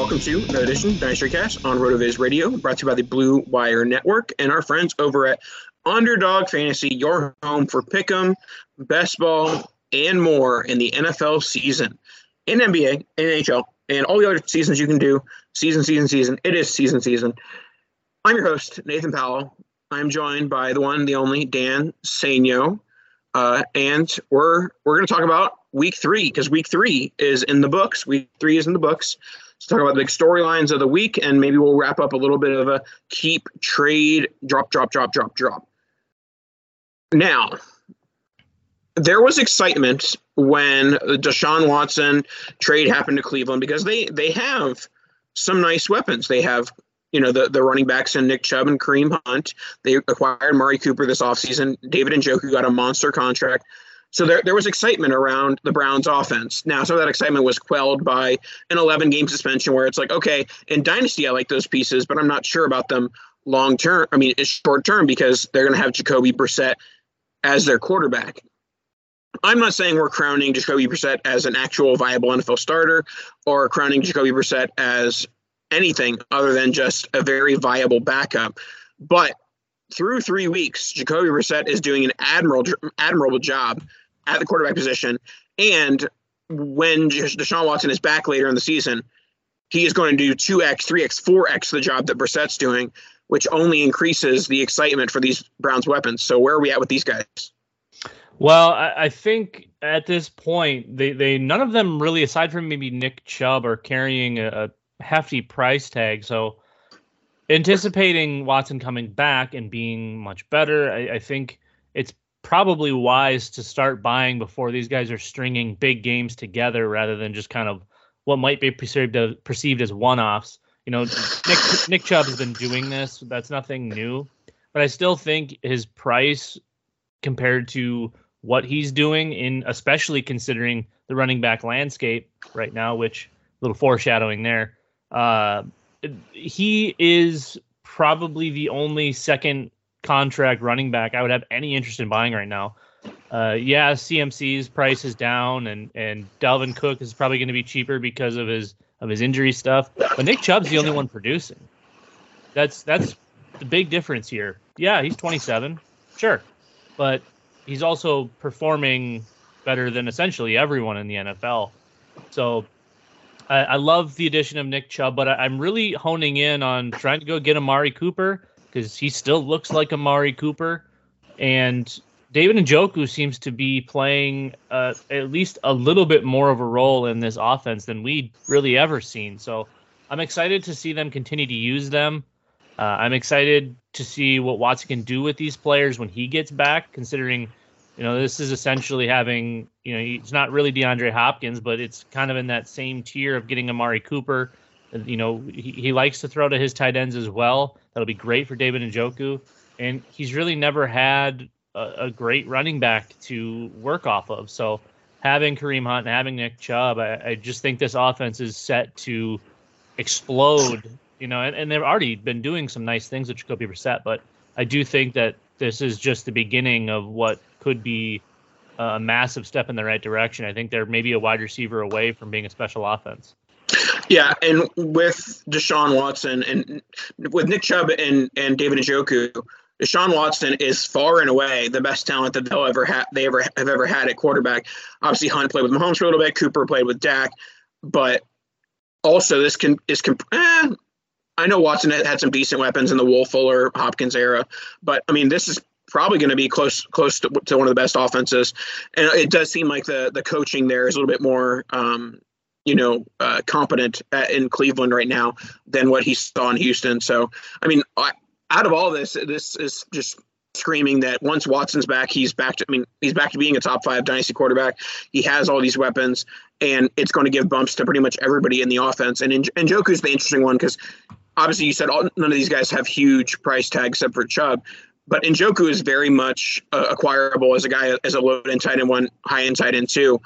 Welcome to another edition of Dynasty Cast on RotoViz Radio, brought to you by the Blue Wire Network and our friends over at Underdog Fantasy, your home for pick'em, best ball, and more in the NFL season, in NBA, NHL, and all the other seasons you can do. Season, season, season. It is season, season. I'm your host, Nathan Powell. I'm joined by the one, the only Dan Sainio. Uh, and we're we're going to talk about week three because week three is in the books. Week three is in the books. Talk about the big storylines of the week, and maybe we'll wrap up a little bit of a keep trade drop, drop, drop, drop, drop. Now, there was excitement when Deshaun Watson trade happened to Cleveland because they they have some nice weapons. They have you know the, the running backs and Nick Chubb and Kareem Hunt. They acquired Amari Cooper this offseason. David and Njoku got a monster contract. So there, there was excitement around the Browns offense. Now, some of that excitement was quelled by an 11 game suspension where it's like, okay, in Dynasty, I like those pieces, but I'm not sure about them long term. I mean, it's short term because they're going to have Jacoby Brissett as their quarterback. I'm not saying we're crowning Jacoby Brissett as an actual viable NFL starter or crowning Jacoby Brissett as anything other than just a very viable backup. But through three weeks, Jacoby Brissett is doing an admirable admirable job at the quarterback position. And when Deshaun Watson is back later in the season, he is going to do 2x, 3x, 4x the job that Brissett's doing, which only increases the excitement for these Browns weapons. So where are we at with these guys? Well, I, I think at this point, they, they none of them really, aside from maybe Nick Chubb, are carrying a, a hefty price tag. So anticipating Watson coming back and being much better, I, I, think it's probably wise to start buying before these guys are stringing big games together rather than just kind of what might be perceived as, perceived as one-offs. You know, Nick Nick Chubb has been doing this. That's nothing new, but I still think his price compared to what he's doing in especially considering the running back landscape right now, which a little foreshadowing there. Uh, he is probably the only second contract running back I would have any interest in buying right now. Uh, yeah, CMC's price is down, and and Dalvin Cook is probably going to be cheaper because of his of his injury stuff. But Nick Chubb's the only one producing. That's that's the big difference here. Yeah, he's 27, sure, but he's also performing better than essentially everyone in the NFL. So I, I love the addition of Nick Chubb, but I, am really honing in on trying to go get Amari Cooper because he still looks like Amari Cooper, and David Njoku seems to be playing uh, at least a little bit more of a role in this offense than we'd really ever seen. So I'm excited to see them continue to use them. Uh, I'm excited to see what Watson can do with these players when he gets back, considering you know, this is essentially having, you know, it's not really DeAndre Hopkins, but it's kind of in that same tier of getting Amari Cooper. You know, he, he likes to throw to his tight ends as well. That'll be great for David Njoku. and he's really never had a, a great running back to work off of. So having Kareem Hunt and having Nick Chubb, I, I just think this offense is set to explode. You know, and, and they've already been doing some nice things with Jacoby Brissett, but I do think that this is just the beginning of what could be a massive step in the right direction. I think they're maybe a wide receiver away from being a special offense. Yeah, and with Deshaun Watson and with Nick Chubb and, and David Njoku, Deshaun Watson is far and away the best talent that they'll ever have they ever have ever had at quarterback. Obviously, Hunt played with Mahomes for a little bit, Cooper played with Dak, but also this can is comp- eh, I know Watson had, had some decent weapons in the Will Fuller Hopkins era, but I mean this is probably going to be close close to, to, one of the best offenses, and it does seem like the the coaching there is a little bit more. Um, you know, uh, competent at, in Cleveland right now than what he saw in Houston. So, I mean, I, out of all this, this is just screaming that once Watson's back, he's back to. I mean, he's back to being a top five dynasty quarterback. He has all these weapons, and it's going to give bumps to pretty much everybody in the offense. And Njoku's the interesting one because obviously you said all, none of these guys have huge price tags except for Chubb. But Njoku is very much uh, acquirable as a guy as a low end tight end one, high end tight end two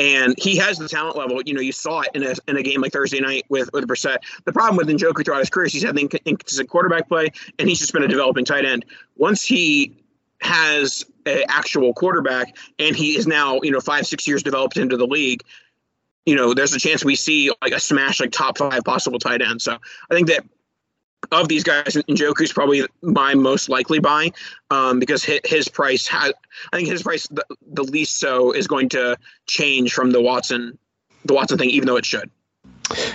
and he has the talent level. You know, you saw it in a, in a game like Thursday night with with Brissett. The problem with Njoku throughout his career is he's had inconsistent quarterback play, and he's just been a developing tight end. Once he has an actual quarterback, and he is now you know five six years developed into the league. You know, there's a chance we see like a smash like top five possible tight end. So I think that of these guys, Njoku's probably my most likely buy um, because his, his price has. I think his price the, the least so is going to change from the Watson the Watson thing, even though it should.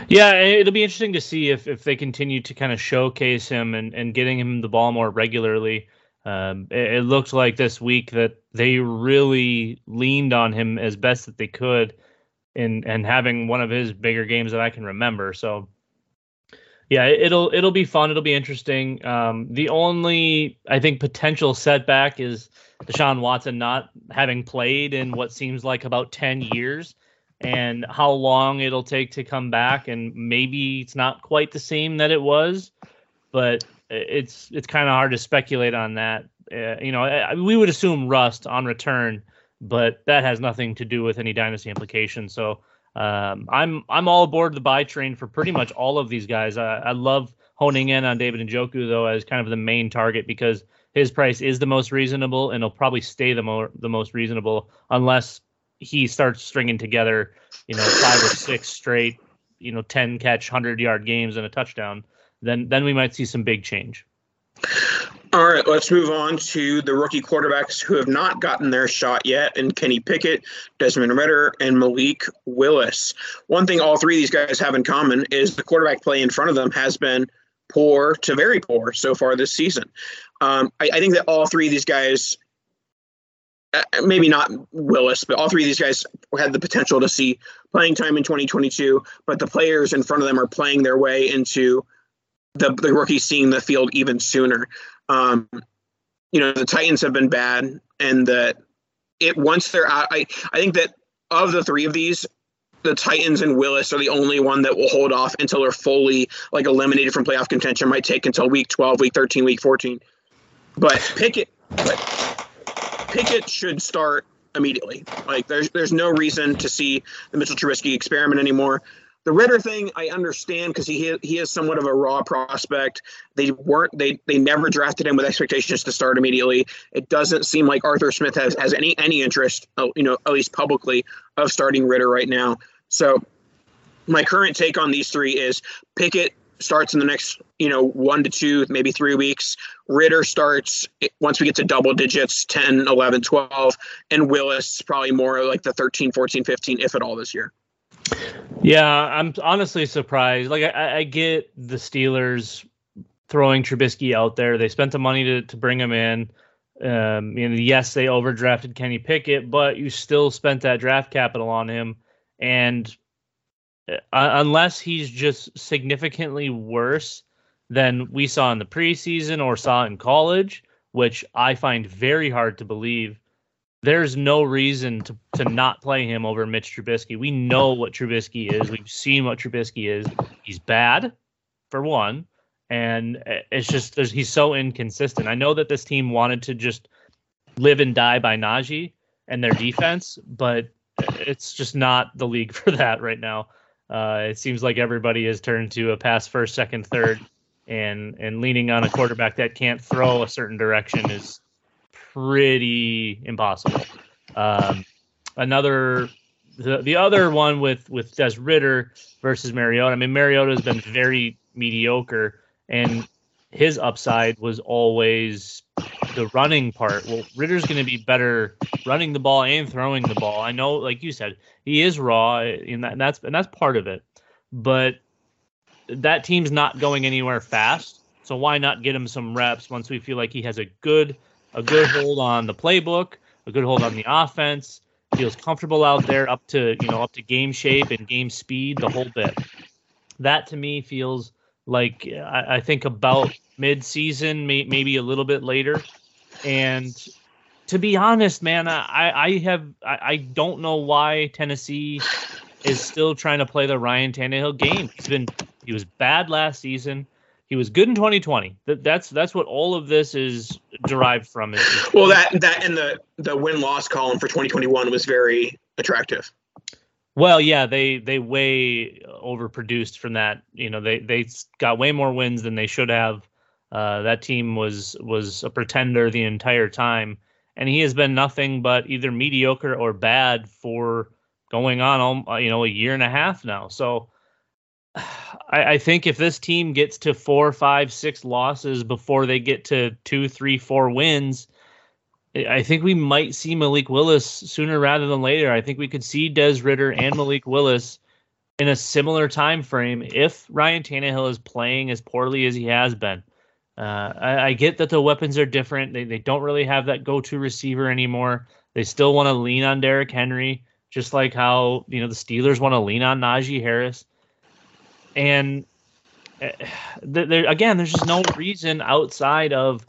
Yeah, it'll be interesting to see if, if they continue to kind of showcase him and, and getting him the ball more regularly. Um, it, it looked like this week that they really leaned on him as best that they could in and having one of his bigger games that I can remember. So yeah, it'll it'll be fun. It'll be interesting. Um, the only I think potential setback is Deshaun Watson not having played in what seems like about ten years, and how long it'll take to come back. And maybe it's not quite the same that it was, but it's it's kind of hard to speculate on that. Uh, you know, we would assume rust on return, but that has nothing to do with any dynasty implications. So um, I'm I'm all aboard the buy train for pretty much all of these guys. I, I love honing in on David Njoku though as kind of the main target because his price is the most reasonable and he'll probably stay the more the most reasonable unless he starts stringing together you know five or six straight you know 10 catch 100 yard games and a touchdown then then we might see some big change all right, let's move on to the rookie quarterbacks who have not gotten their shot yet, and Kenny Pickett, Desmond Ridder, and Malik Willis. One thing all three of these guys have in common is the quarterback play in front of them has been poor to very poor so far this season. Um, I, I, think that all three of these guys, uh, maybe not Willis, but all three of these guys had the potential to see playing time in 2022, but the players in front of them are playing their way into the, the rookies seeing the field even sooner. Um, you know, the Titans have been bad, and that it once they're out, I I think that of the three of these, the Titans and Willis are the only one that will hold off until they're fully like eliminated from playoff contention. Might take until week twelve, week thirteen, week fourteen. But Pickett, but Pickett should start immediately. Like there's there's no reason to see the Mitchell Trubisky experiment anymore. The Ridder thing, I understand because he he is somewhat of a raw prospect. They weren't they they never drafted him with expectations to start immediately. It doesn't seem like Arthur Smith has has any any interest, uh, you know, at least publicly, of starting Ridder right now. So my current take on these three is Pickett starts in the next, you know, one to two, maybe three weeks. ridder starts once we get to double digits, 10, 11, 12. And Willis probably more like the 13, 14, 15, if at all this year. Yeah, I'm honestly surprised. Like I, I get the Steelers throwing Trubisky out there. They spent the money to, to bring him in. Um, know, yes, they overdrafted Kenny Pickett, but you still spent that draft capital on him. And uh, unless he's just significantly worse than we saw in the preseason or saw in college, which I find very hard to believe, there's no reason to, to not play him over Mitch Trubisky. We know what Trubisky is. We've seen what Trubisky is. He's bad, for one, and it's just he's so inconsistent. I know that this team wanted to just live and die by Najee and their defense, but it's just not the league for that right now. Uh, it seems like everybody has turned to a pass first, second, third, and and leaning on a quarterback that can't throw a certain direction is pretty impossible. Um, another the the other one with with Des Ridder versus Mariota. I mean, Mariota has been very mediocre, and his upside was always the running part. Well, Ridder's going to be better running the ball and throwing the ball. I know, like you said, he is raw, that, and that's and that's part of it. But that team's not going anywhere fast, so why not get him some reps once we feel like he has a good a good hold on the playbook, a good hold on the offense, feels comfortable out there, up to you know up to game shape and game speed, the whole bit. That to me feels like I, I think about mid-season, may, maybe a little bit later. And to be honest, man, I, I have I, I don't know why Tennessee is still trying to play the Ryan Tannehill game. He's been he was bad last season. He was good in 2020. That, that's that's what all of this is derived from. Is, well, that that and the the win loss column for 2021 was very attractive. Well, yeah, they they way overproduced from that. You know, they they got way more wins than they should have. Uh, that team was was a pretender the entire time, and he has been nothing but either mediocre or bad for going on, you know, a year and a half now. So, I, I think if this team gets to four, five, six losses before they get to two, three, four wins, I think we might see Malik Willis sooner rather than later. I think we could see Des Ridder and Malik Willis in a similar time frame if Ryan Tannehill is playing as poorly as he has been. Uh, I, I, get that the weapons are different. They they don't really have that go-to receiver anymore. They still want to lean on Derrick Henry, just like how you know the Steelers want to lean on Najee Harris. And uh, there again, there's just no reason outside of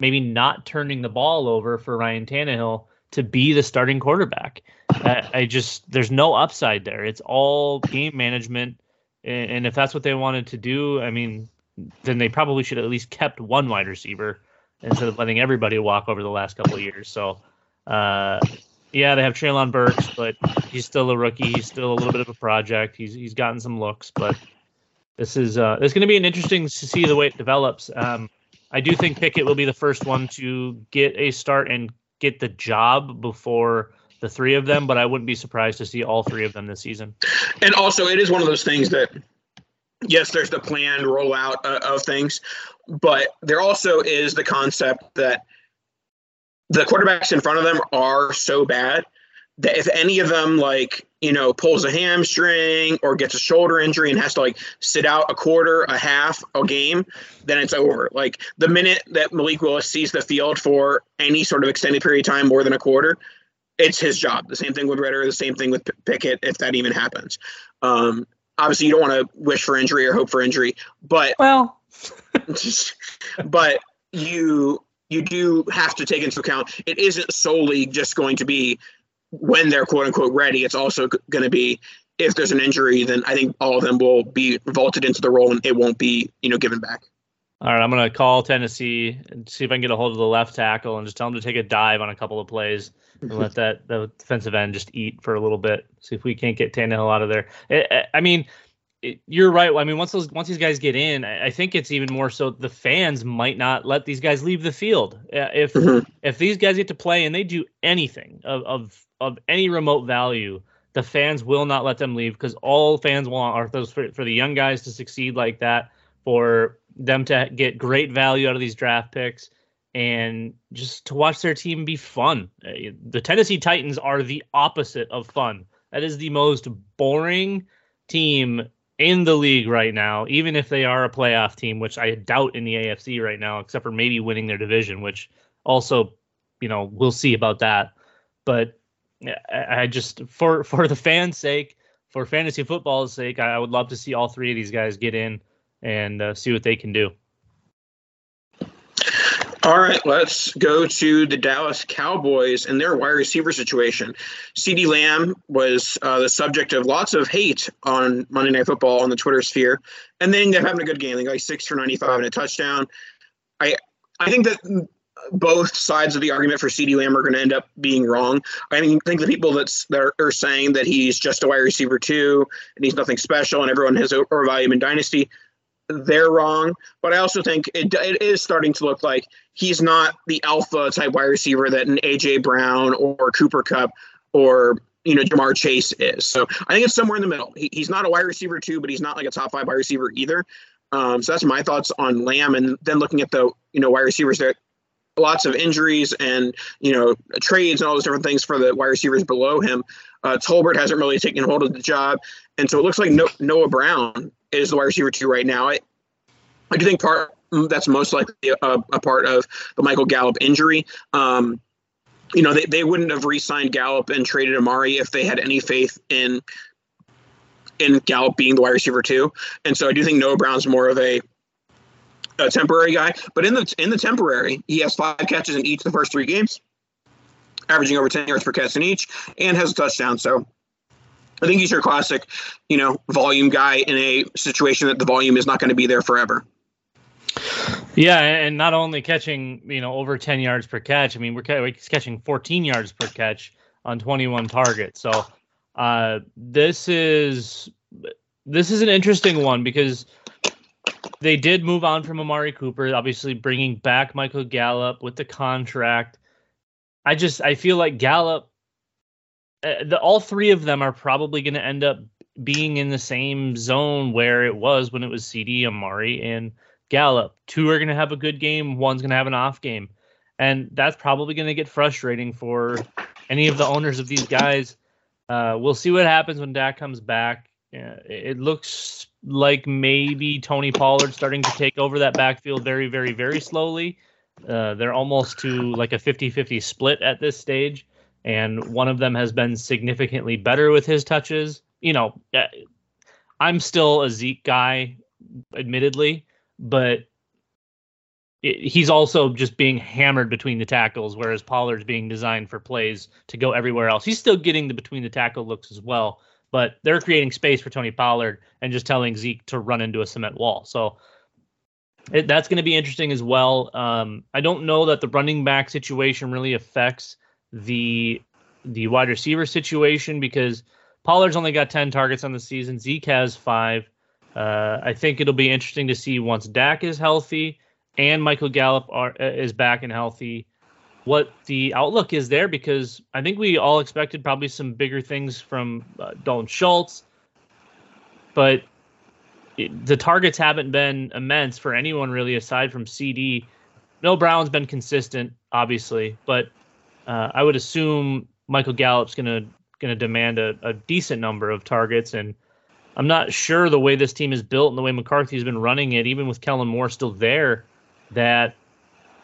maybe not turning the ball over for Ryan Tannehill to be the starting quarterback. I, I just there's no upside there. It's all game management, and, and if that's what they wanted to do, I mean, then they probably should at least kept one wide receiver instead of letting everybody walk over the last couple of years. So, uh, yeah, they have Treylon Burks, but he's still a rookie. He's still a little bit of a project. He's he's gotten some looks, but this is uh, it's going to be an interesting to see the way it develops. Um, I do think Pickett will be the first one to get a start and get the job before the three of them, but I wouldn't be surprised to see all three of them this season. And also, it is one of those things that, yes, there's the planned rollout uh, of things, but there also is the concept that the quarterbacks in front of them are so bad that if any of them like you know pulls a hamstring or gets a shoulder injury and has to like sit out a quarter a half a game then it's over. Like the minute that malik willis sees the field for any sort of extended period of time more than a quarter it's his job. The same thing with Ridder, the same thing with pickett if that even happens. Um, obviously you don't want to wish for injury or hope for injury but well. but you you do have to take into account it isn't solely just going to be when they're quote unquote ready, it's also going to be if there's an injury, then I think all of them will be vaulted into the role and it won't be you know given back. All right, I'm going to call Tennessee and see if I can get a hold of the left tackle and just tell him to take a dive on a couple of plays and let that the defensive end just eat for a little bit. See if we can't get Tannehill out of there. I mean, you're right. I mean, once those once these guys get in, I think it's even more so the fans might not let these guys leave the field. If mm-hmm. if these guys get to play and they do anything of of of any remote value, the fans will not let them leave because all fans want are those for, for the young guys to succeed like that, for them to get great value out of these draft picks, and just to watch their team be fun. Uh, the Tennessee Titans are the opposite of fun. That is the most boring team in the league right now, even if they are a playoff team, which I doubt in the AFC right now, except for maybe winning their division, which also, you know, we'll see about that. But I just for for the fans' sake, for fantasy football's sake, I would love to see all three of these guys get in and uh, see what they can do. All right, let's go to the Dallas Cowboys and their wide receiver situation. CeeDee Lamb was uh, the subject of lots of hate on Monday Night Football on the Twitter sphere, and then they're having a good game. They got like six for 95 and a touchdown. I I think that both sides of the argument for CeeDee Lamb are going to end up being wrong. I mean, think the people that's, that are, are saying that he's just a wide receiver too, and he's nothing special, and everyone has overvalued him in Dynasty they're wrong. But I also think it, it is starting to look like he's not the alpha type wide receiver that an AJ Brown or Cooper Kupp or you know Ja'Marr Chase is. So I think it's somewhere in the middle. He, he's not a wide receiver too, but he's not like a top five wide receiver either. Um, so that's my thoughts on Lamb, and then looking at the you know wide receivers there. Lots of injuries and you know trades and all those different things for the wide receivers below him. Uh, Tolbert hasn't really taken hold of the job, and so it looks like Noah Brown is the wide receiver two right now. I, I do think part that's most likely a, a part of the Michael Gallup injury. Um, you know, they, they wouldn't have re-signed Gallup and traded Amari if they had any faith in in Gallup being the wide receiver too. And so I do think Noah Brown's more of a a temporary guy. But in the in the temporary, he has five catches in each of the first three games, averaging over ten yards per catch in each, and has a touchdown. So I think he's your classic, you know, volume guy in a situation that the volume is not going to be there forever. Yeah, and not only catching, you know, over 10 yards per catch. I mean, we're, catching 14 yards per catch on 21 targets. So, uh, this is this is an interesting one because they did move on from Amari Cooper, obviously bringing back Michael Gallup with the contract. I just I feel like Gallup uh, the all three of them are probably going to end up being in the same zone where it was when it was CeeDee, Amari, and Gallup. Two are going to have a good game, one's going to have an off game. And that's probably going to get frustrating for any of the owners of these guys. Uh, we'll see what happens when Dak comes back. Uh, it looks like maybe Tony Pollard starting to take over that backfield very, very, very slowly. Uh, they're almost to like a 50 50 split at this stage and one of them has been significantly better with his touches. You know, uh, I'm still a Zeke guy, admittedly, but it, he's also just being hammered between the tackles, whereas Pollard's being designed for plays to go everywhere else. He's still getting the between the tackle looks as well, but they're creating space for Tony Pollard and just telling Zeke to run into a cement wall. So it, that's going to be interesting as well. Um, I don't know that the running back situation really affects the the wide receiver situation because Pollard's only got 10 targets on the season. Zeke has five. Uh, I think it'll be interesting to see once Dak is healthy and Michael Gallup are, uh, is back and healthy, what the outlook is there because I think we all expected probably some bigger things from uh, Dalton Schultz, but it, the targets haven't been immense for anyone really aside from CeeDee. Noah Brown's been consistent, obviously, but uh, I would assume Michael Gallup's going to going to demand a, a, decent number of targets, and I'm not sure the way this team is built and the way McCarthy's been running it, even with Kellen Moore still there, that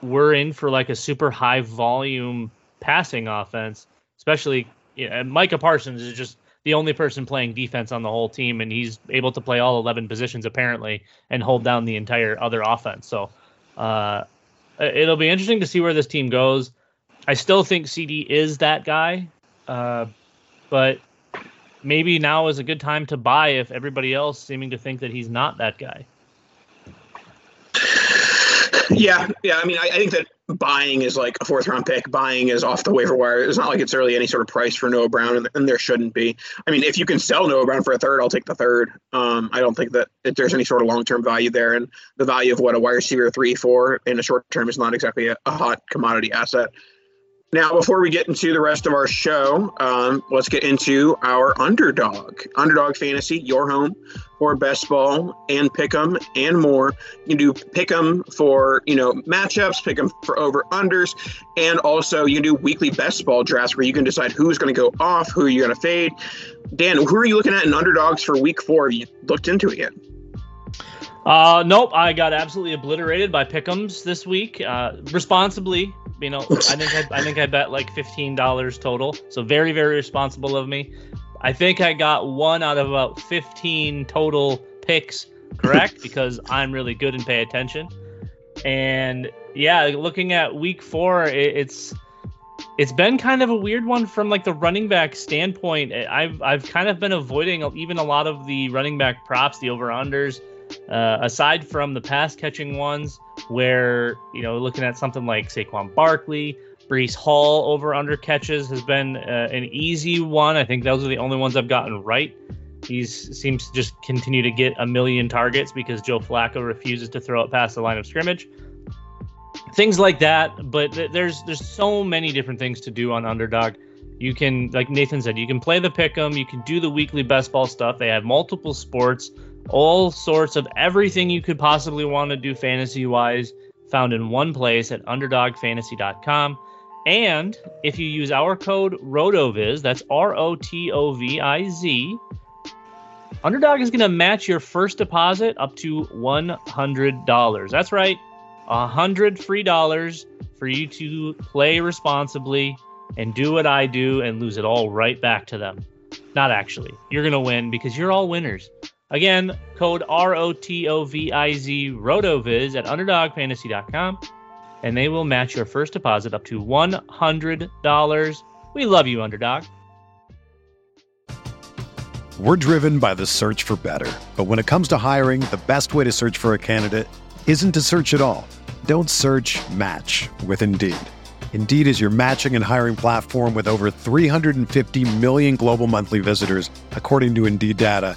we're in for like a super high volume passing offense. Especially, know, Micah Parsons is just the only person playing defense on the whole team, and he's able to play all 11 positions apparently and hold down the entire other offense. So uh, it'll be interesting to see where this team goes. I still think CeeDee is that guy, uh, but maybe now is a good time to buy if everybody else seeming to think that he's not that guy. Yeah, yeah. I mean, I, I, think that buying is like a fourth round pick. Buying is off the waiver wire. It's not like it's really any sort of price for Noah Brown, and, and there shouldn't be. I mean, if you can sell Noah Brown for a third, I'll take the third. Um, I don't think that there's any sort of long term value there, and the value of what a wide receiver three four in the short term is not exactly a, a hot commodity asset. Now, before we get into the rest of our show, um, let's get into our underdog. Underdog Fantasy, your home for best ball and pick 'em and more. You can do pick 'em for you know matchups, pick 'em for over unders, and also you do weekly best ball drafts where you can decide who's going to go off, who you're going to fade. Dan, who are you looking at in underdogs for week four? Have you looked into it yet? Uh, nope, I got absolutely obliterated by Pickums this week. Uh, responsibly, you know, I think I, I think I bet like fifteen dollars total. So very very responsible of me. I think I got one out of about fifteen total picks correct because I'm really good and pay attention. And yeah, looking at week four, it, it's it's been kind of a weird one from like the running back standpoint. I've I've kind of been avoiding even a lot of the running back props, the over unders, uh, aside from the pass catching ones, where you know looking at something like Saquon Barkley, Breece Hall over under catches has been uh, an easy one. I think those are the only ones I've gotten right. He seems to just continue to get a million targets because Joe Flacco refuses to throw it past the line of scrimmage. Things like that, but th- there's there's so many different things to do on Underdog. You can, like Nathan said, you can play the pick'em. You can do the weekly best ball stuff. They have multiple sports, all sorts of everything you could possibly want to do fantasy wise, found in one place at UnderdogFantasy.com. And if you use our code ROTOVIZ, that's R O T O V I Z, Underdog is going to match your first deposit up to $100. That's right, 100 free dollars for you to play responsibly and do what I do and lose it all right back to them. Not actually. You're going to win because you're all winners. Again, code R O T O V I Z RotoViz at UnderdogFantasy.com and they will match your first deposit up to $100. We love you, Underdog. We're driven by the search for better. But when it comes to hiring, the best way to search for a candidate isn't to search at all. Don't search match with Indeed. Indeed is your matching and hiring platform with over 350 million global monthly visitors, according to Indeed data,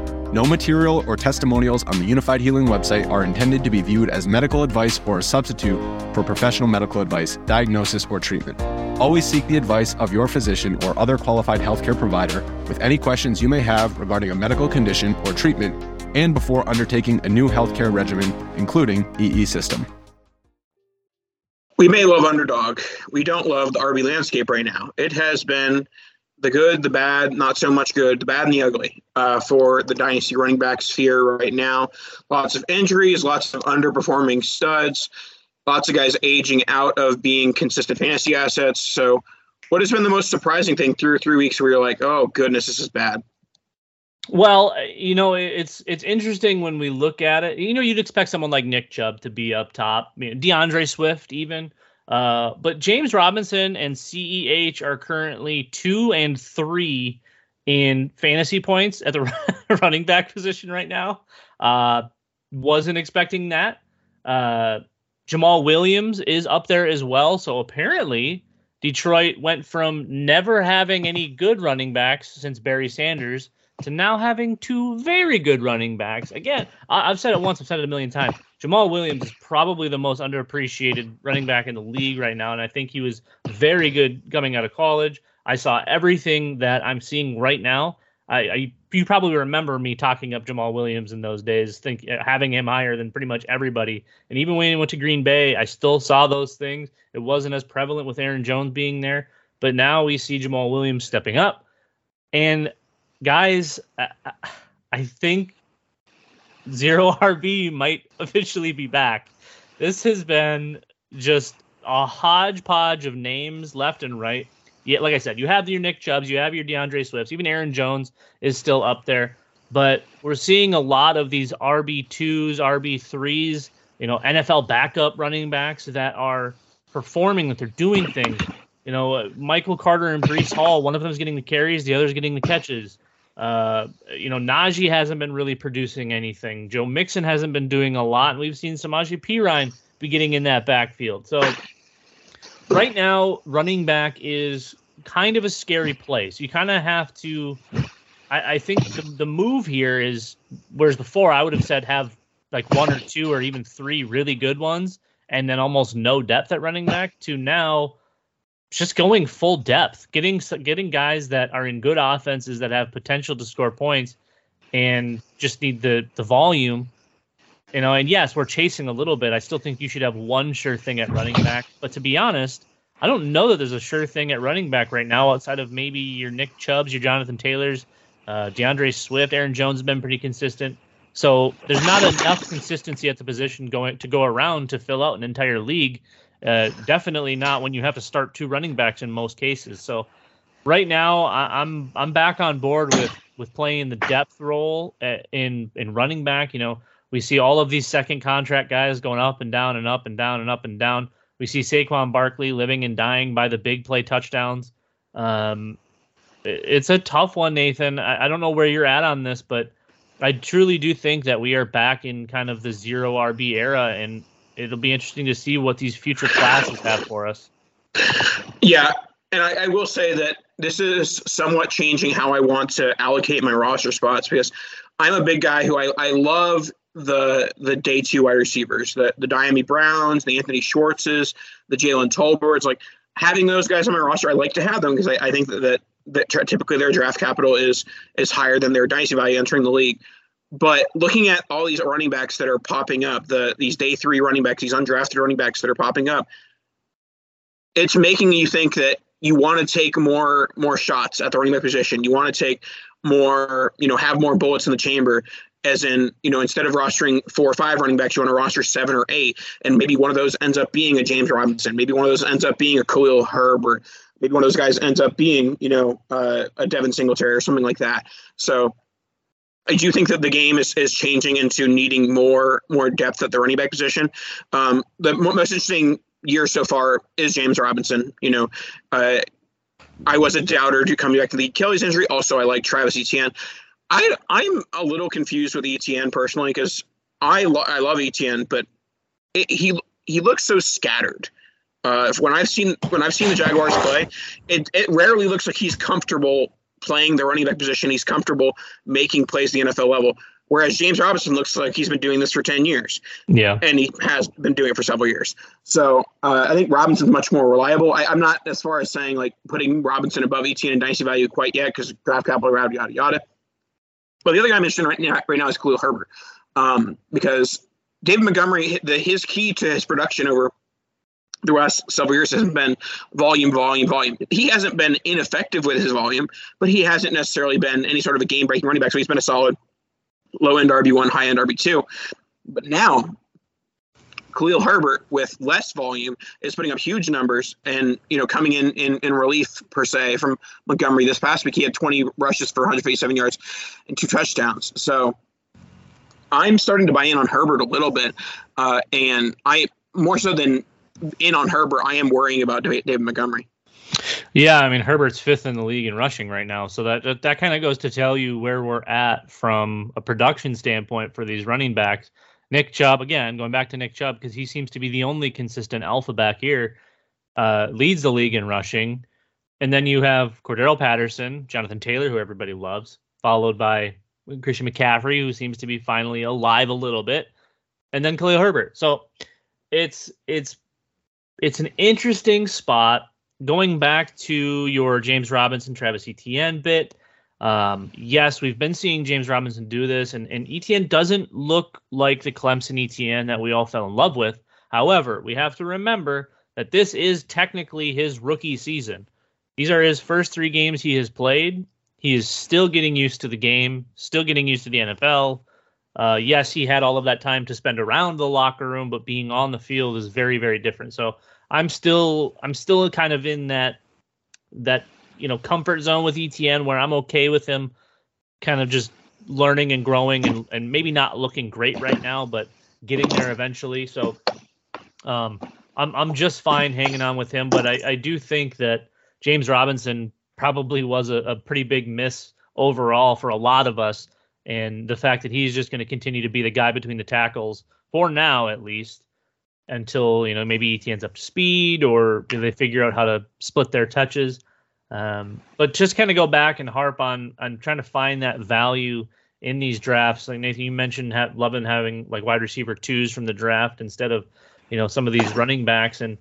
No material or testimonials on the Unifyd Healing website are intended to be viewed as medical advice or a substitute for professional medical advice, diagnosis, or treatment. Always seek the advice of your physician or other qualified healthcare provider with any questions you may have regarding a medical condition or treatment and before undertaking a new healthcare regimen, including EE system. We may love underdog. We don't love the RB landscape right now. It has been the good, the bad, not so much good, the bad and the ugly uh, for the dynasty running back sphere right now. Lots of injuries, lots of underperforming studs, lots of guys aging out of being consistent fantasy assets. So, what has been the most surprising thing through three weeks where you're like, oh goodness, this is bad? Well, you know, it's it's interesting when we look at it. You know, you'd expect someone like Nick Chubb to be up top, I mean, D'Andre Swift even. Uh, but James Robinson and CEH are currently two and three in fantasy points at the running back position right now. Uh, wasn't expecting that. Uh, Jamaal Williams is up there as well. So apparently, Detroit went from never having any good running backs since Barry Sanders to now having two very good running backs. Again, I- have said it once, I've said it a million times. Jamaal Williams is probably the most underappreciated running back in the league right now, and I think he was very good coming out of college. I saw everything that I'm seeing right now. I, I you probably remember me talking up Jamaal Williams in those days, think having him higher than pretty much everybody. And even when he went to Green Bay, I still saw those things. It wasn't as prevalent with Aaron Jones being there, but now we see Jamaal Williams stepping up And guys, I, I think zero RB might officially be back. This has been just a hodgepodge of names left and right. Yeah, like I said, you have your Nick Chubbs, you have your DeAndre Swifts, even Aaron Jones is still up there. But we're seeing a lot of these RB2s, RB3s, you know, NFL backup running backs that are performing, that they're doing things. You know, uh, Michael Carter and Breece Hall, one of them is getting the carries, the other is getting the catches. Uh, you know, Najee hasn't been really producing anything. Joe Mixon hasn't been doing a lot. And we've seen Samaje Perine be getting in that backfield. So right now, running back is kind of a scary place. You kind of have to. I, I think the, the move here is whereas before I would have said have like one or two or even three really good ones, and then almost no depth at running back. To now, just going full depth, getting getting guys that are in good offenses that have potential to score points, and just need the the volume. You know, and yes, we're chasing a little bit. I still think you should have one sure thing at running back. But to be honest, I don't know that there's a sure thing at running back right now outside of maybe your Nick Chubbs, your Jonathan Taylors, uh, DeAndre Swift, Aaron Jones has been pretty consistent. So there's not enough consistency at the position going to go around to fill out an entire league. Uh, definitely not when you have to start two running backs in most cases. So right now, I, am I'm back on board with with playing the depth role in in running back. You know, we see all of these second contract guys going up and down and up and down and up and down. We see Saquon Barkley living and dying by the big play touchdowns. Um, it's a tough one, Nathan. I, I don't know where you're at on this, but I truly do think that we are back in kind of the zero RB era, and it'll be interesting to see what these future classes have for us. Yeah, and I, I, will say that this is somewhat changing how I want to allocate my roster spots because I'm a big guy who I, I love the the day two wide receivers, the the Dyami Browns, the Anthony Schwartzes, the Jalen Tolberts. Like having those guys on my roster, I like to have them because I, I think that, that that typically their draft capital is is higher than their dynasty value entering the league. But looking at all these running backs that are popping up, the these day three running backs, these undrafted running backs that are popping up, it's making you think that you want to take more more shots at the running back position. You want to take more, you know, have more bullets in the chamber. As in, you know, instead of rostering four or five running backs, you want to roster seven or eight, and maybe one of those ends up being a James Robinson. Maybe one of those ends up being a Khalil Herbert maybe one of those guys ends up being, you know, uh, a Devin Singletary or something like that. So I do think that the game is, is changing into needing more more depth at the running back position. Um, the most interesting year so far is James Robinson. You know, uh, I was a doubter to coming back to the Achilles injury. Also, I like Travis Etienne. I I'm a little confused with Etienne personally because I lo- I love Etienne, but it, he he looks so scattered. Uh, when I've seen when I've seen the Jaguars play, it, it rarely looks like he's comfortable playing the running back position. He's comfortable making plays the NFL level. Whereas James Robinson looks like he's been doing this for 10 years. Yeah. And he has been doing it for several years. So uh, I think Robinson's much more reliable. I, am not as far as saying like putting Robinson above Etienne and dynasty value quite yet because draft capital, yada, yada, yada. But the other guy I'm interested right now, right now is Khalil Herbert um, because David Montgomery, the, his key to his production over the last several years hasn't been volume, volume, volume. He hasn't been ineffective with his volume, but he hasn't necessarily been any sort of a game breaking running back. So he's been a solid low end RB1, high end RB2. But now, Khalil Herbert with less volume is putting up huge numbers and you know coming in, in in relief per se from Montgomery this past week he had 20 rushes for 157 yards and two touchdowns so I'm starting to buy in on Herbert a little bit uh, and I more so than in on Herbert, I am worrying about David Montgomery. Yeah, I mean Herbert's fifth in the league in rushing right now, so that that, that kind of goes to tell you where we're at from a production standpoint for these running backs. Nick Chubb, again, going back to Nick Chubb because he seems to be the only consistent alpha back here, uh, leads the league in rushing, and then you have Cordarrelle Patterson, Jonathan Taylor, who everybody loves, followed by Christian McCaffrey, who seems to be finally alive a little bit, and then Khalil Herbert. So it's it's it's an interesting spot. Going back to your James Robinson, Travis Etienne bit, um, yes, we've been seeing James Robinson do this, and, and Etienne doesn't look like the Clemson Etienne that we all fell in love with. However, we have to remember that this is technically his rookie season. These are his first three games he has played. He is still getting used to the game, still getting used to the NFL. Uh, yes, he had all of that time to spend around the locker room, but being on the field is very, very different. So I'm still, I'm still kind of in that, that you know, comfort zone with Etienne where I'm okay with him, kind of just learning and growing and, and maybe not looking great right now, but getting there eventually. So, um, I'm I'm just fine hanging on with him, but I, I do think that James Robinson probably was a, a pretty big miss overall for a lot of us. And the fact that he's just going to continue to be the guy between the tackles for now, at least, until you know maybe Etienne's up to speed or they figure out how to split their touches. Um, but just kind of go back and harp on on trying to find that value in these drafts. Like Nathan, you mentioned ha- loving having like wide receiver twos from the draft instead of you know some of these running backs and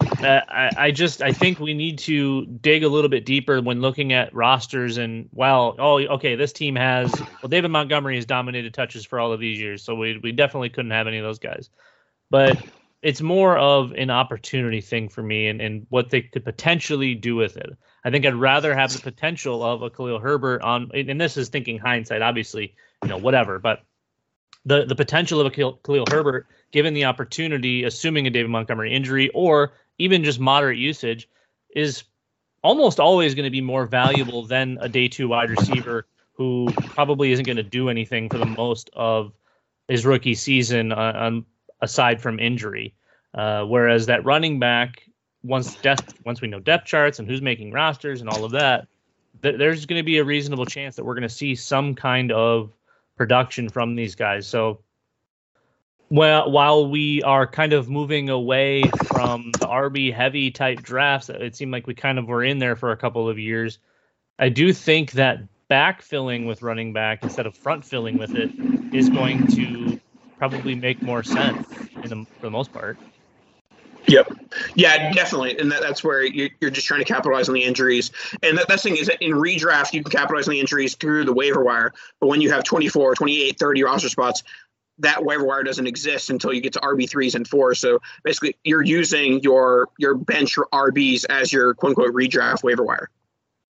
uh, I, I just I think we need to dig a little bit deeper when looking at rosters and well oh okay this team has well David Montgomery has dominated touches for all of these years so we we definitely couldn't have any of those guys but it's more of an opportunity thing for me and, and what they could potentially do with it. I think I'd rather have the potential of a Khalil Herbert on and this is thinking hindsight obviously you know whatever but the the potential of a Khalil Herbert given the opportunity assuming a David Montgomery injury or even just moderate usage, is almost always going to be more valuable than a day two wide receiver who probably isn't going to do anything for the most of his rookie season uh, aside from injury. Uh, whereas that running back, once depth, once we know depth charts and who's making rosters and all of that, th- there's going to be a reasonable chance that we're going to see some kind of production from these guys. So well, while we are kind of moving away from the RB heavy type drafts, it seemed like we kind of were in there for a couple of years. I do think that backfilling with running back instead of front filling with it is going to probably make more sense the, for the most part. Yep. Yeah, definitely. And that, that's where you're, you're just trying to capitalize on the injuries. And that, that's the thing is that in redraft, you can capitalize on the injuries through the waiver wire. But when you have 24, 28, 30 roster spots, that waiver wire doesn't exist until you get to RB threes and fours. So basically, you're using your your bench RBs as your quote unquote redraft waiver wire.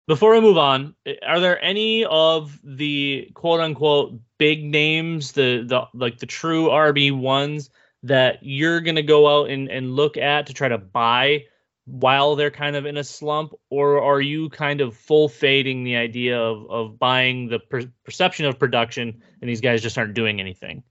Before we move on, are there any of the quote unquote big names, the the like the true RB ones that you're gonna go out and, and look at to try to buy while they're kind of in a slump, or are you kind of full fading the idea of of buying the per- perception of production and these guys just aren't doing anything?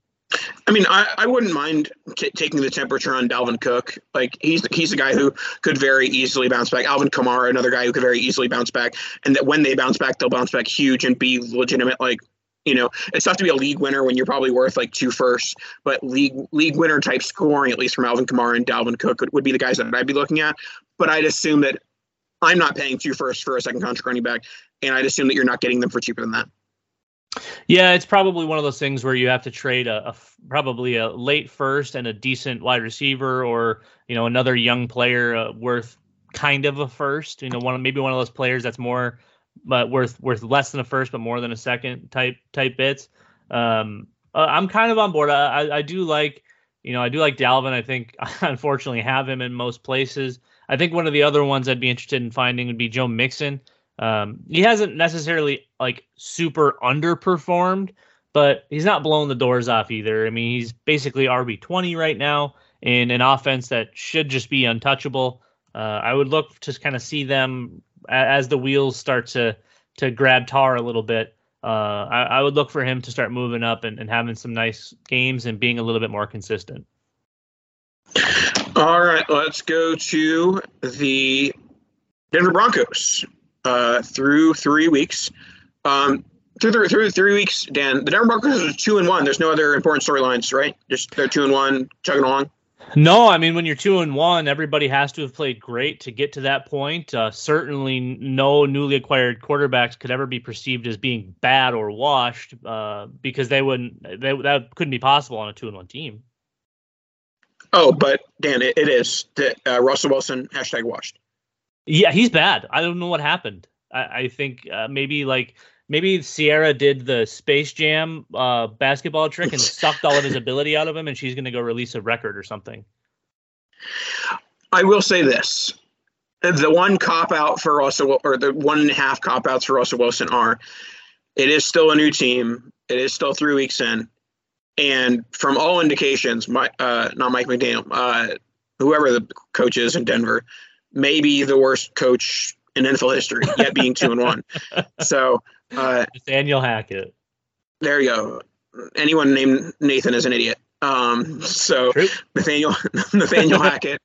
I mean, I, I wouldn't mind t- taking the temperature on Dalvin Cook. Like he's the, he's a guy who could very easily bounce back. Alvin Kamara, another guy who could very easily bounce back, and that when they bounce back, they'll bounce back huge and be legitimate. Like you know, it's tough to be a league winner when you're probably worth like two firsts, but league league winner type scoring, at least from Alvin Kamara and Dalvin Cook, would, would be the guys that I'd be looking at. But I'd assume that I'm not paying two firsts for a second contract running back, and I'd assume that you're not getting them for cheaper than that. Yeah, it's probably one of those things where you have to trade a, a, probably a late first and a decent wide receiver, or you know another young player uh, worth kind of a first. You know, one maybe one of those players that's more but worth worth less than a first, but more than a second type type bits. Um, uh, I'm kind of on board. I, I, I do like you know I do like Dalvin. I think I unfortunately have him in most places. I think one of the other ones I'd be interested in finding would be Joe Mixon. Um, he hasn't necessarily like super underperformed, but he's not blowing the doors off either. I mean, he's basically RB twenty right now in an offense that should just be untouchable. Uh, I would look to kind of see them as the wheels start to to grab tar a little bit. Uh, I, I, would look for him to start moving up and, and having some nice games and being a little bit more consistent. All right, let's go to the Denver Broncos uh, through three weeks. Um, through the, through three weeks, Dan, the Denver Broncos are two and one. There's no other important storylines, right? Just they're two and one, chugging along. No, I mean when you're two and one, everybody has to have played great to get to that point. Uh, certainly, no newly acquired quarterbacks could ever be perceived as being bad or washed uh, because they wouldn't. They, that couldn't be possible on a two and one team. Oh, but Dan, it, it is that uh, Russell Wilson hashtag washed. Yeah, he's bad. I don't know what happened. I, I think uh, maybe like maybe Ciara did the Space Jam uh, basketball trick and sucked all of his ability out of him, and she's going to go release a record or something. I will say this: the one cop out for Russell, or the one and a half cop outs for Russell Wilson are, it is still a new team. It is still three weeks in, and from all indications, my uh, not Mike McDaniel, uh, whoever the coach is in Denver, maybe the worst coach in NFL history, yet being two and one. So uh, Nathaniel Hackett. there you go. Anyone named Nathan is an idiot. Um, so True. Nathaniel Nathaniel Hackett,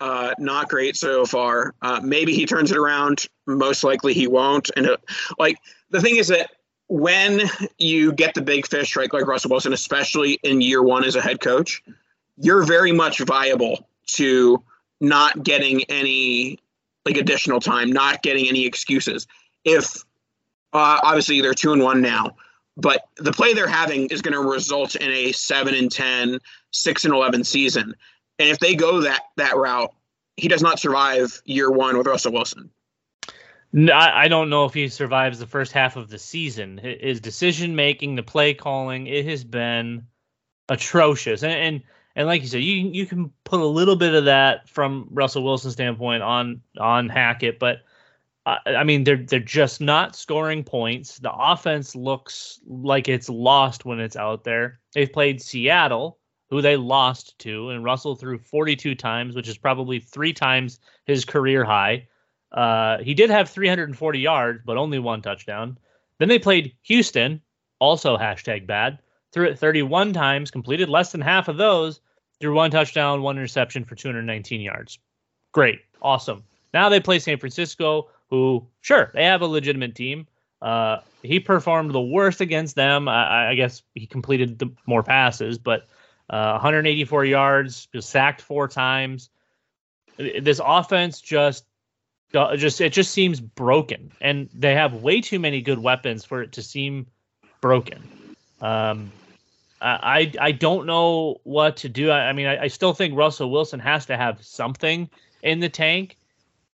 uh, not great so far. Uh, maybe he turns it around. Most likely he won't. And it, like the thing is that when you get the big fish strike like Russell Wilson, especially in year one as a head coach, you're very much viable to not getting any like additional time, not getting any excuses. If uh, obviously they're two and one now, but the play they're having is going to result in a 7 and 10 6 and 11 season and if they go that that route he does not survive year one with russell wilson No, I I don't know if he survives the first half of the season. His decision making, the play calling, it has been atrocious. And and, and like you said, you you can put a little bit of that from Russell Wilson's standpoint on on Hackett, but uh, I mean they're they're just not scoring points. The offense looks like it's lost when it's out there. They've played Seattle, who they lost to, and Russell threw 42 times, which is probably three times his career high. Uh, he did have 340 yards, but only one touchdown. Then they played Houston, also hashtag bad. Threw it 31 times, completed less than half of those, threw one touchdown, one interception for 219 yards. Great, awesome. Now they play San Francisco, who sure they have a legitimate team. Uh, he performed the worst against them. I, I guess he completed the more passes, but uh, 184 yards, was sacked four times. This offense just uh, just it just seems broken and they have way too many good weapons for it to seem broken um i i don't know what to do. I, I mean I, I still think russell wilson has to have something in the tank.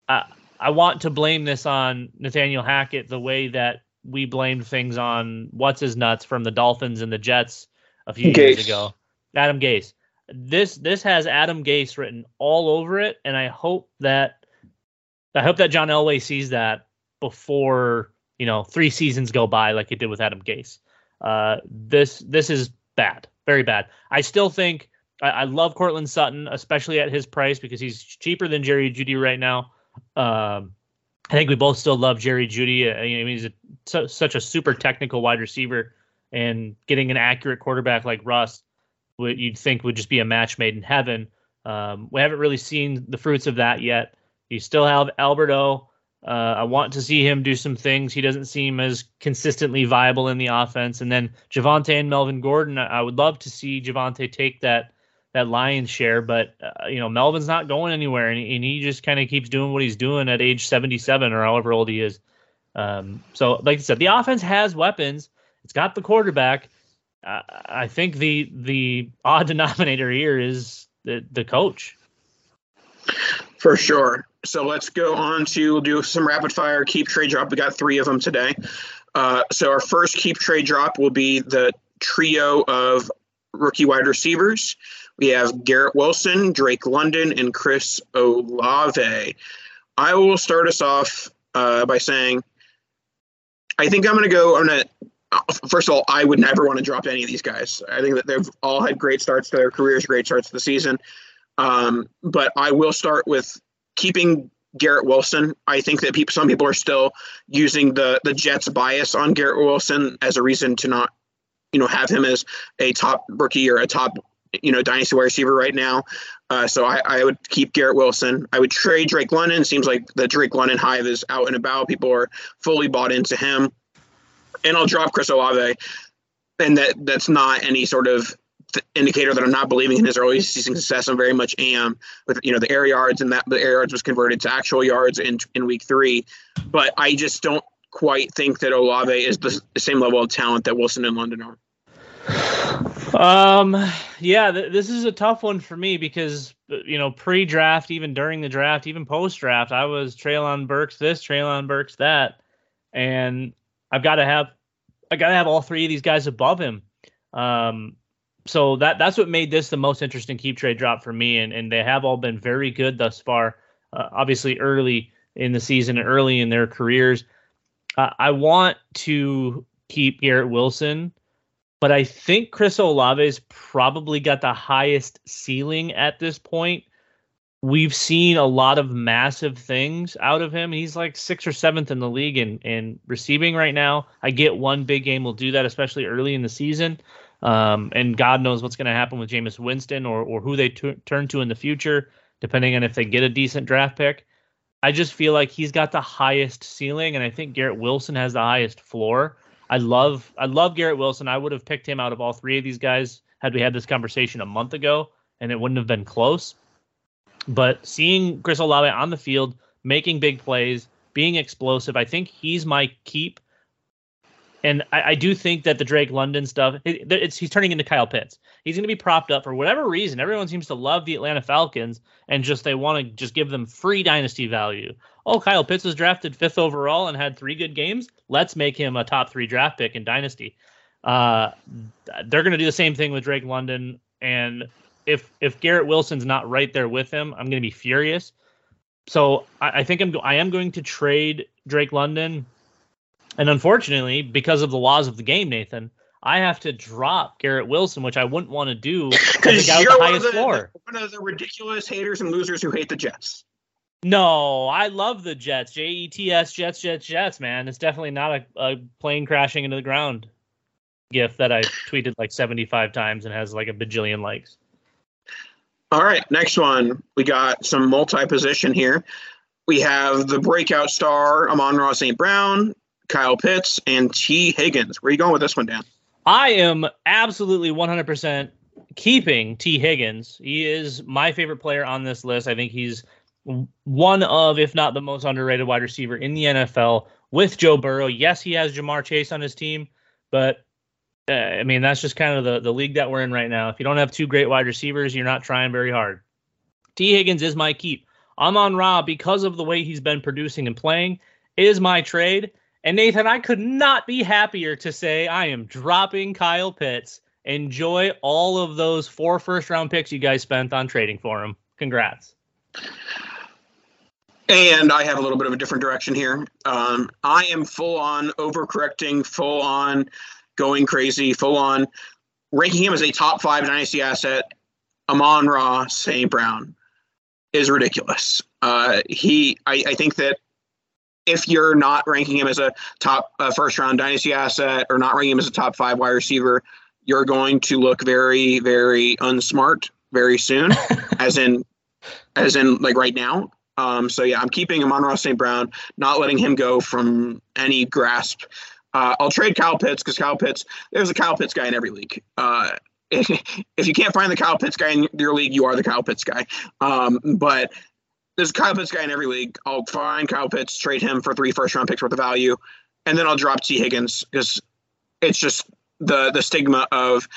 Uh, i want to blame this on nathaniel hackett the way that we blamed things on what's his nuts from the dolphins and the jets a few years ago. Adam gase. This this has adam gase written all over it and i hope that I hope that John Elway sees that before you know three seasons go by, like it did with Adam Gase. Uh, this this is bad, very bad. I still think I, I love Courtland Sutton, especially at his price because he's cheaper than Jerry Jeudy right now. Um, I think we both still love Jerry Jeudy. Uh, I mean, he's a, su- such a super technical wide receiver, and getting an accurate quarterback like Russ, would you'd think would just be a match made in heaven. Um, we haven't really seen the fruits of that yet. You still have Albert O. Uh, I want to see him do some things. He doesn't seem as consistently viable in the offense. And then Javonte and Melvin Gordon. I would love to see Javonte take that that lion's share, but uh, you know Melvin's not going anywhere, and he, and he just kind of keeps doing what he's doing at age 77 or however old he is. Um, so, like I said, the offense has weapons. It's got the quarterback. Uh, I think the the odd denominator here is the the coach. For sure. So let's go on to do some rapid fire keep trade drop. We got three of them today. Uh, so our first keep trade drop will be the trio of rookie wide receivers. We have Garrett Wilson, Drake London, and Chris Olave. I will start us off uh, by saying I think I'm going to go. Going to first of all, I would never want to drop any of these guys. I think that they've all had great starts to their careers, great starts to the season. Um, but I will start with keeping Garrett Wilson. I think that people, some people are still using the the Jets bias on Garrett Wilson as a reason to not, you know, have him as a top rookie or a top, you know, dynasty wide receiver right now. Uh, so I, I would keep Garrett Wilson. I would trade Drake London. Seems like the Drake London hive is out and about. People are fully bought into him. And I'll drop Chris Olave. And that that's not any sort of indicator that I'm not believing in his early season success. I'm very much am with you know the air yards and that the air yards was converted to actual yards in in week three. But I just don't quite think that Olave is the, the same level of talent that Wilson and London are. Um, yeah, th- this is a tough one for me because you know pre-draft, even during the draft, even post-draft, I was Treylon Burks this, Treylon Burks that, and I've got to have, I got to have all three of these guys above him. Um, so that that's what made this the most interesting keep trade drop for me, and and they have all been very good thus far. uh, obviously early in the season early in their careers. Uh, I want to keep Garrett Wilson, but I think Chris Olave's probably got the highest ceiling at this point. We've seen a lot of massive things out of him. He's like sixth or seventh in the league in, in receiving right now. I get one big game will do that, especially early in the season. Um, and God knows what's going to happen with Jameis Winston or, or who they t- turn to in the future, depending on if they get a decent draft pick. I just feel like he's got the highest ceiling, and I think Garrett Wilson has the highest floor. I love I love Garrett Wilson. I would have picked him out of all three of these guys had we had this conversation a month ago, and it wouldn't have been close. But seeing Chris Olave on the field, making big plays, being explosive, I think he's my keep and I, I, do think that the Drake London stuff, it, it's he's turning into Kyle Pitts. He's going to be propped up for whatever reason. Everyone seems to love the Atlanta Falcons and just they want to just give them free dynasty value. Oh, Kyle Pitts was drafted fifth overall and had three good games. Let's make him a top three draft pick in dynasty. Uh, they're going to do the same thing with Drake London, and if if Garrett Wilson's not right there with him, I'm going to be furious. So I, I think I'm I am going to trade Drake London and unfortunately, because of the laws of the game, Nathan, I have to drop Garrett Wilson, which I wouldn't want to do because you're the highest one, floor. one of the ridiculous haters and losers who hate the Jets. No, I love the Jets. J E T S Jets Jets Jets. Man, it's definitely not a, a plane crashing into the ground gif that I tweeted like 75 times and has like a bajillion likes. All right, next one. We got some multi position here. We have the breakout star Amon-Ra St. Brown, Kyle Pitts, and Tee Higgins. Where are you going with this one, Dan? I am absolutely 100% keeping Tee Higgins. He is my favorite player on this list. I think he's one of, if not the most underrated wide receiver in the NFL with Joe Burrow. Yes, he has Ja'Marr Chase on his team, but uh, I mean, that's just kind of the, the league that we're in right now. If you don't have two great wide receivers, you're not trying very hard. Tee Higgins is my keep. Amon-Ra, because of the way he's been producing and playing, is my trade. And Nathan, I could not be happier to say I am dropping Kyle Pitts. Enjoy all of those four first round picks you guys spent on trading for him. Congrats. And I have a little bit of a different direction here. Um, I am full on overcorrecting, full on going crazy, full on ranking him as a top five dynasty asset. Amon-Ra St. Brown is ridiculous. Uh, he, I, I think that if you're not ranking him as a top uh, first round dynasty asset or not ranking him as a top five wide receiver, you're going to look very, very unsmart very soon, as in, as in like right now. Um, so yeah, I'm keeping Amon-Ra St. Brown, not letting him go from any grasp. Uh, I'll trade Kyle Pitts because Kyle Pitts, there's a Kyle Pitts guy in every league. Uh, if, if you can't find the Kyle Pitts guy in your league, you are the Kyle Pitts guy. Um, but there's a Kyle Pitts guy in every league. I'll find Kyle Pitts, trade him for three first round picks worth of value, and then I'll drop Tee Higgins because it's just the the stigma of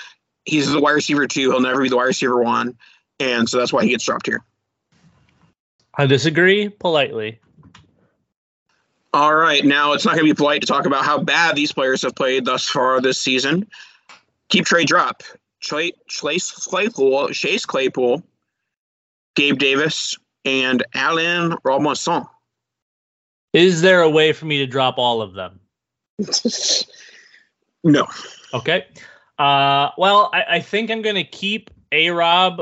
he's the wide receiver two. He'll never be the wide receiver one, and so that's why he gets dropped here. I disagree politely. All right, now it's not going to be polite to talk about how bad these players have played thus far this season. Keep trade drop. Chase Claypool, Chase Claypool, Gabe Davis, and Allen Robinson. Is there a way for me to drop all of them? no. Okay. Uh, well, I, I think I'm going to keep A Rob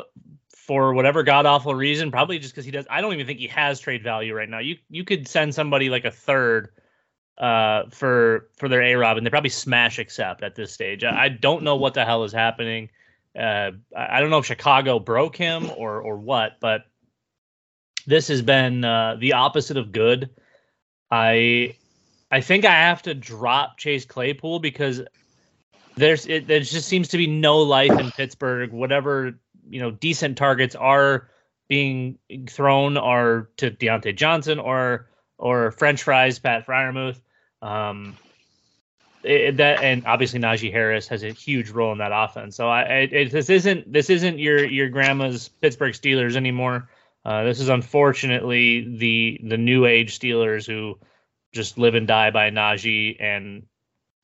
for whatever god awful reason. Probably just because he does. I don't even think he has trade value right now. You you could send somebody like a third uh, for for their A Rob, and they probably smash accept at this stage. I, I don't know what the hell is happening. Uh, I, I don't know if Chicago broke him or or what, but this has been uh, the opposite of good. I I think I have to drop Chase Claypool because there's it there just seems to be no life in Pittsburgh. Whatever you know, decent targets are being thrown are to Diontae Johnson or or French fries, Pat Freiermuth. Um, it, that and obviously Najee Harris has a huge role in that offense. So I, it, this isn't this isn't your your grandma's Pittsburgh Steelers anymore. Uh, this is unfortunately the the new age Steelers who just live and die by Najee and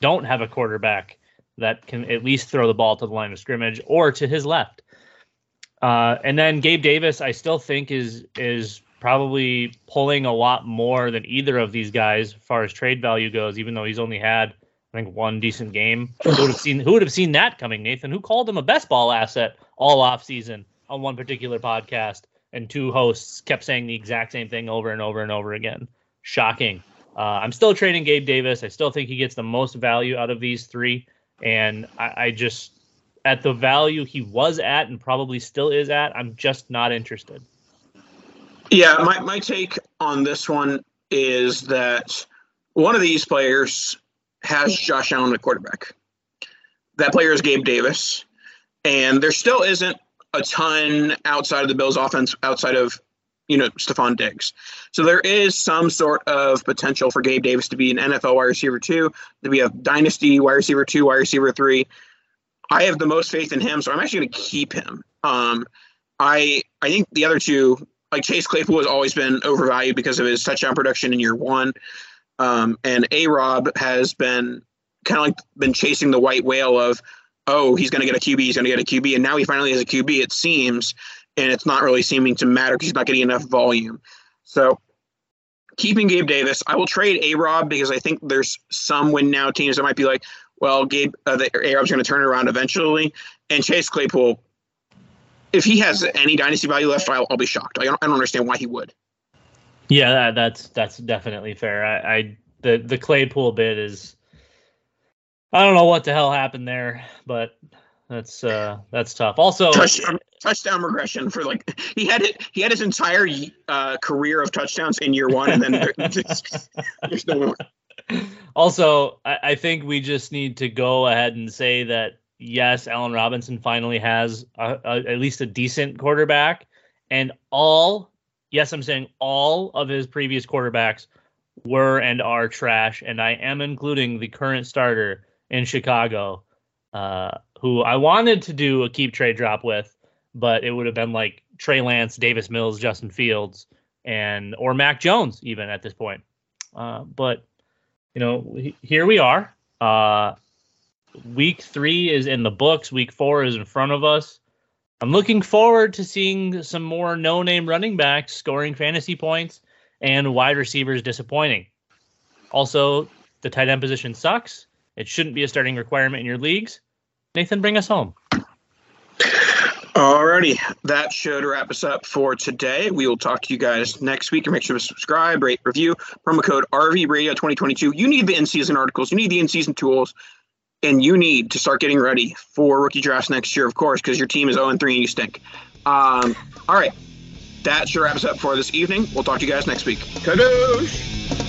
don't have a quarterback that can at least throw the ball to the line of scrimmage or to his left. Uh, and then Gabe Davis, I still think is is probably pulling a lot more than either of these guys as far as trade value goes, even though he's only had I think one decent game. Who would have seen who would have seen that coming, Nathan? Who called him a best ball asset all off season on one particular podcast? And two hosts kept saying the exact same thing over and over and over again. Shocking. Uh, I'm still trading Gabe Davis. I still think he gets the most value out of these three. And I, I just, at the value he was at and probably still is at, I'm just not interested. Yeah, my, my take on this one is that one of these players has Josh Allen at quarterback. That player is Gabe Davis. And there still isn't a ton outside of the Bills offense, outside of, you know, Stefon Diggs. So there is some sort of potential for Gabe Davis to be an NFL wide receiver two, to be a dynasty wide receiver two, wide receiver three. I have the most faith in him, so I'm actually going to keep him. Um, I I think the other two, like Chase Claypool, has always been overvalued because of his touchdown production in year one. Um, and A Rob has been kind of like been chasing the white whale of, oh, he's going to get a QB, he's going to get a QB, and now he finally has a QB. It seems, and it's not really seeming to matter because he's not getting enough volume. So keeping Gabe Davis, I will trade A Rob because I think there's some win now teams that might be like, well, Gabe, uh, the A Rob's going to turn around eventually, and Chase Claypool. If he has any dynasty value left, I'll, I'll be shocked. I don't, I don't understand why he would. Yeah, that, that's that's definitely fair. I, I the the Claypool bit is I don't know what the hell happened there, but that's uh that's tough. Also, touchdown, touchdown regression for like he had it. He had his entire uh, career of touchdowns in year one, and then there, there's no more. Also, I, I think we just need to go ahead and say that yes, Allen Robinson finally has a, a, at least a decent quarterback, and all yes, I'm saying all of his previous quarterbacks were and are trash, and I am including the current starter in Chicago, uh, who I wanted to do a keep trade drop with, but it would have been like Trey Lance, Davis Mills, Justin Fields, and or Mac Jones even at this point. Uh, but you know, here we are. Uh, week three is in the books. Week four is in front of us. I'm looking forward to seeing some more no name running backs scoring fantasy points and wide receivers disappointing. Also, the tight end position sucks. It shouldn't be a starting requirement in your leagues. Nathan, bring us home. Alrighty, that should wrap us up for today. We will talk to you guys next week. Make sure to subscribe, rate, review. Promo code RV Radio 2022. You need the in-season articles. You need the in-season tools and you need to start getting ready for rookie drafts next year, of course, because your team is 0 3 and you stink. Um, all right. That sure wraps up for this evening. We'll talk to you guys next week. Kadoosh!